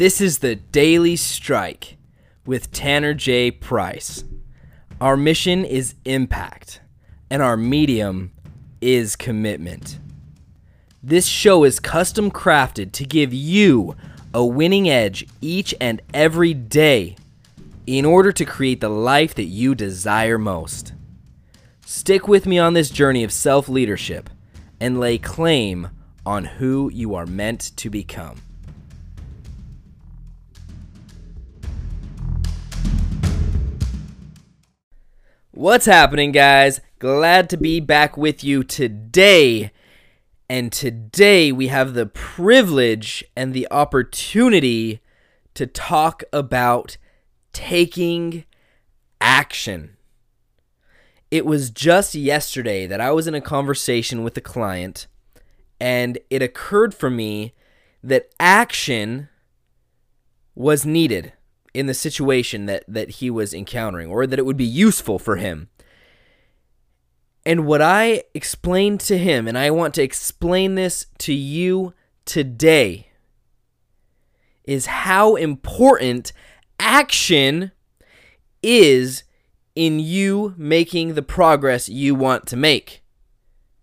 This is the Daily Strike with Tanner J. Price. Our mission is impact, and our medium is commitment. This show is custom crafted to give you a winning edge each and every day in order to create the life that you desire most. Stick with me on this journey of self leadership and lay claim on who you are meant to become. What's happening, guys? Glad to be back with you today. And today we have the privilege and the opportunity to talk about taking action. It was just yesterday that I was in a conversation with a client, and it occurred for me that action was needed in the situation that, that he was encountering, or that it would be useful for him. And what I explained to him, and I want to explain this to you today, is how important action is in you making the progress you want to make.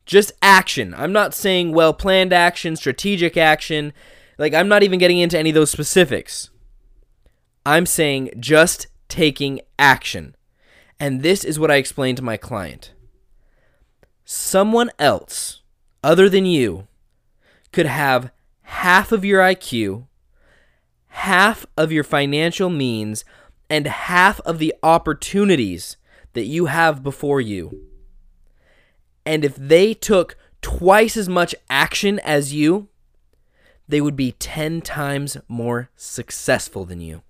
Just action. I'm not saying well planned action, strategic action. Like, I'm not even getting into any of those specifics. I'm saying just taking action. And this is what I explained to my client. Someone else, other than you, could have half of your IQ, half of your financial means, and half of the opportunities that you have before you. And if they took twice as much action as you, they would be 10 times more successful than you.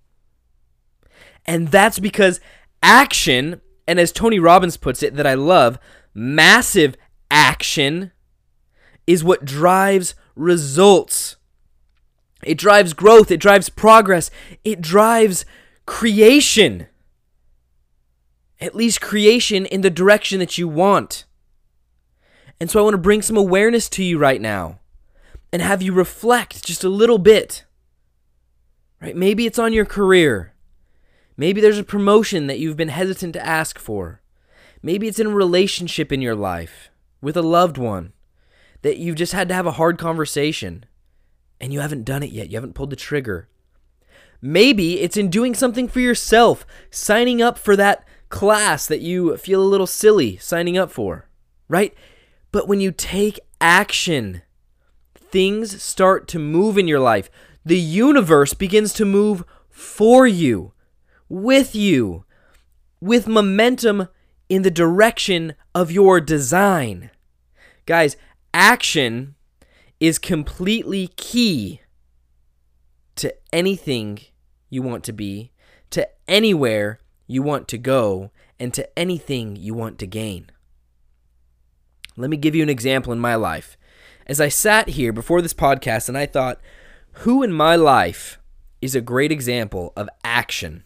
And that's because action, and as Tony Robbins puts it, that I love, massive action is what drives results. It drives growth, it drives progress, it drives creation. At least creation in the direction that you want. And so I want to bring some awareness to you right now and have you reflect just a little bit. Right? Maybe it's on your career. Maybe there's a promotion that you've been hesitant to ask for. Maybe it's in a relationship in your life with a loved one that you've just had to have a hard conversation and you haven't done it yet. You haven't pulled the trigger. Maybe it's in doing something for yourself, signing up for that class that you feel a little silly signing up for, right? But when you take action, things start to move in your life. The universe begins to move for you with you, with momentum in the direction of your design. Guys, action is completely key to anything you want to be, to anywhere you want to go, and to anything you want to gain. Let me give you an example in my life. As I sat here before this podcast and I thought, who in my life is a great example of action?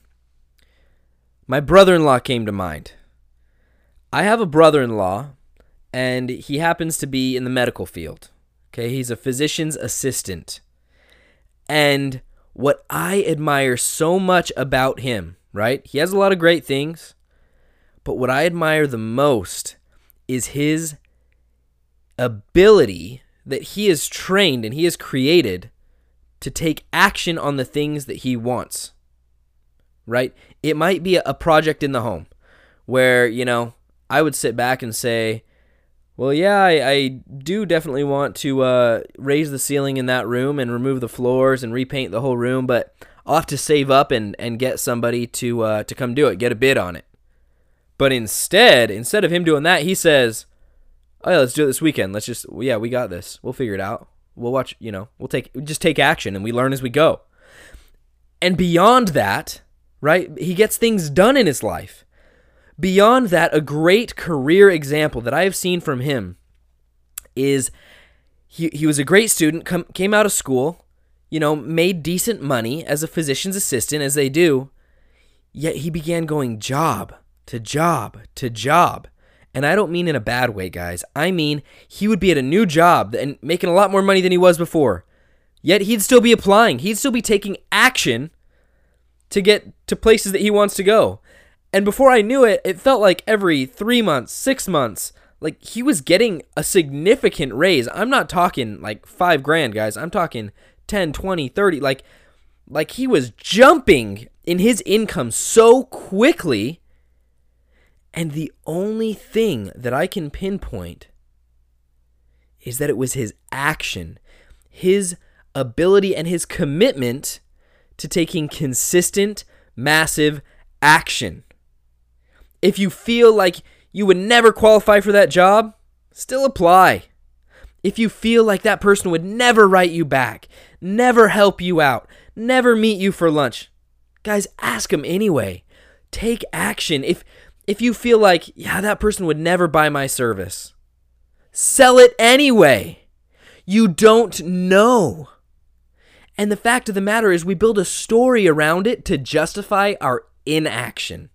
My brother in law came to mind. I have a brother in law, and he happens to be in the medical field. Okay, he's a physician's assistant. And what I admire so much about him, right? He has a lot of great things, but what I admire the most is his ability that he is trained and he has created to take action on the things that he wants right? It might be a project in the home where, you know, I would sit back and say, well, yeah, I, I do definitely want to uh, raise the ceiling in that room and remove the floors and repaint the whole room, but I'll have to save up and, and get somebody to uh, to come do it, get a bid on it. But instead, instead of him doing that, he says, "Oh, yeah, let's do it this weekend. Let's just yeah, we got this. We'll figure it out. We'll watch. You know, we'll take just take action and we learn as we go." And beyond that, right? He gets things done in his life. Beyond that, a great career example that I have seen from him is he, he was a great student, come, came out of school, you know, made decent money as a physician's assistant, as they do, yet he began going job to job to job. And I don't mean in a bad way, guys. I mean he would be at a new job and making a lot more money than he was before. Yet he'd still be applying. He'd still be taking action to get to places that he wants to go. And before I knew it, it felt like every three months, six months, like he was getting a significant raise. I'm not talking like five grand, guys. I'm talking 10, 20, 30. Like, like he was jumping in his income so quickly. And the only thing that I can pinpoint is that it was his action, his ability, and his commitment to taking consistent, massive action. If you feel like you would never qualify for that job, still apply. If you feel like that person would never write you back, never help you out, never meet you for lunch, guys, ask them anyway. Take action. If if you feel like, yeah, that person would never buy my service, sell it anyway. You don't know. And the fact of the matter is, we build a story around it to justify our inaction.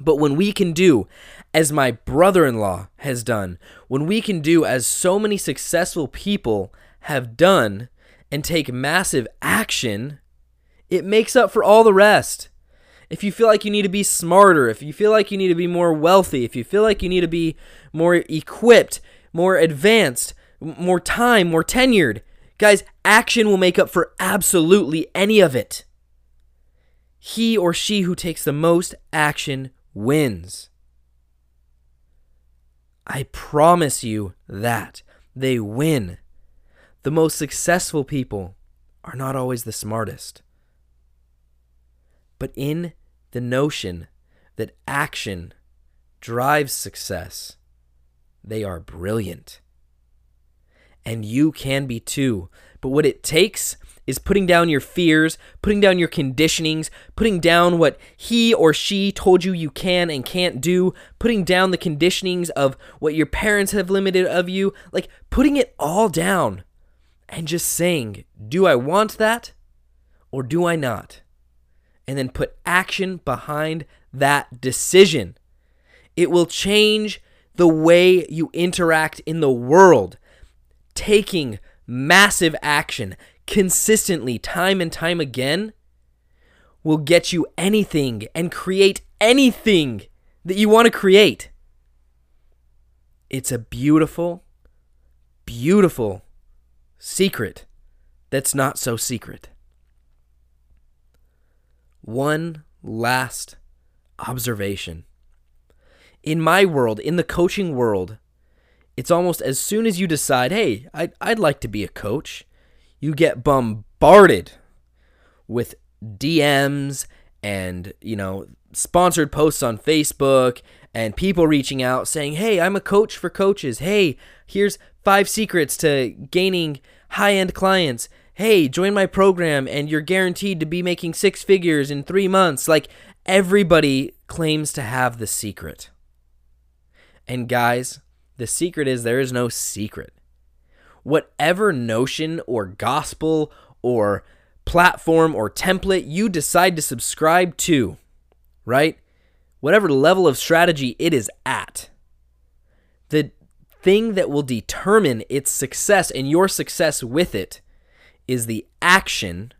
But when we can do, as my brother in law has done, when we can do, as so many successful people have done, and take massive action, it makes up for all the rest. If you feel like you need to be smarter, if you feel like you need to be more wealthy, if you feel like you need to be more equipped, more advanced, more time, more tenured, guys, action will make up for absolutely any of it. He or she who takes the most action wins. I promise you that they win. The most successful people are not always the smartest. But in the notion that action drives success, they are brilliant. And you can be too. But what it takes is putting down your fears, putting down your conditionings, putting down what he or she told you you can and can't do, putting down the conditionings of what your parents have limited of you, like putting it all down and just saying, Do I want that or do I not? And then put action behind that decision. It will change the way you interact in the world. Taking massive action consistently, time and time again, will get you anything and create anything that you want to create. It's a beautiful, beautiful secret that's not so secret. One last observation. In my world, in the coaching world, it's almost as soon as you decide, hey, I'd, I'd like to be a coach, you get bombarded with DMs and, you know, sponsored posts on Facebook and people reaching out saying, Hey, I'm a coach for coaches. Hey, here's five secrets to gaining high end clients. Hey, join my program and you're guaranteed to be making six figures in three months. Like everybody claims to have the secret. And guys, the secret is there is no secret. Whatever notion or gospel or platform or template you decide to subscribe to, right? Whatever level of strategy it is at, the thing that will determine its success and your success with it is the action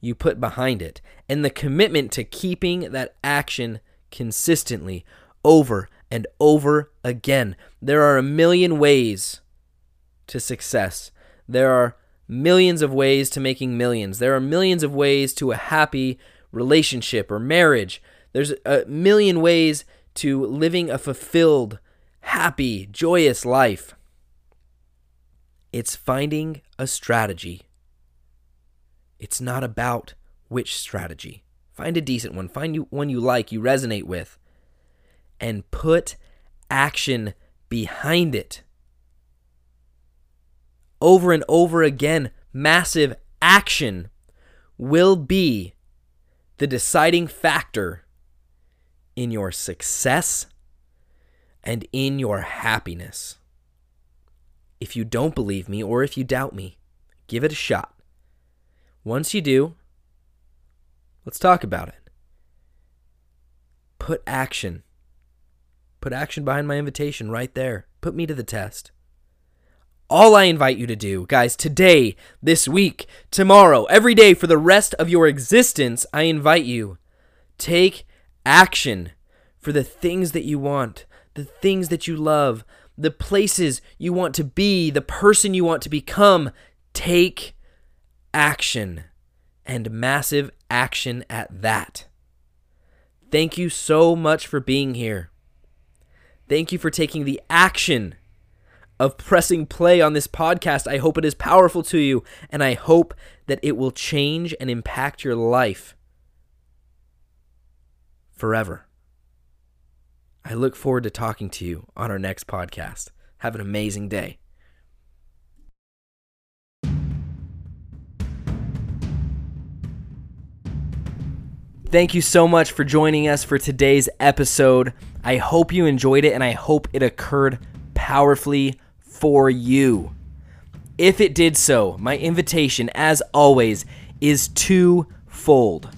you put behind it and the commitment to keeping that action consistently over and over again. There are a million ways to success. There are millions of ways to making millions. There are millions of ways to a happy relationship or marriage. There's a million ways to living a fulfilled happy, joyous life. It's finding a strategy. It's not about which strategy. Find a decent one, find you one you like, you resonate with, and put action behind it. Over and over again, massive action will be the deciding factor in your success and in your happiness. If you don't believe me or if you doubt me, give it a shot. Once you do, let's talk about it. Put action. Put action behind my invitation right there. Put me to the test. all I invite you to do, guys, today, this week, tomorrow, every day for the rest of your existence, I invite you take action for the things that you want, the things that you love, the places you want to be, the person you want to become. Take action and massive action at that. Thank you so much for being here. Thank you for taking the action of pressing play on this podcast. I hope it is powerful to you, and I hope that it will change and impact your life forever. I look forward to talking to you on our next podcast. Have an amazing day. Thank you so much for joining us for today's episode. I hope you enjoyed it and I hope it occurred powerfully for you. If it did so, my invitation, as always, is twofold.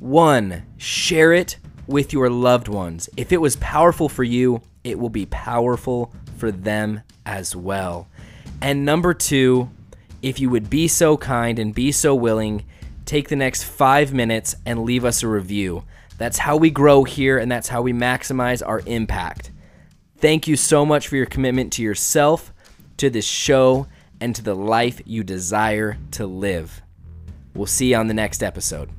One, share it with your loved ones. If it was powerful for you, it will be powerful for them as well. And number two, if you would be so kind and be so willing, take the next five minutes and leave us a review. That's how we grow here and that's how we maximize our impact. Thank you so much for your commitment to yourself, to this show, and to the life you desire to live. We'll see you on the next episode.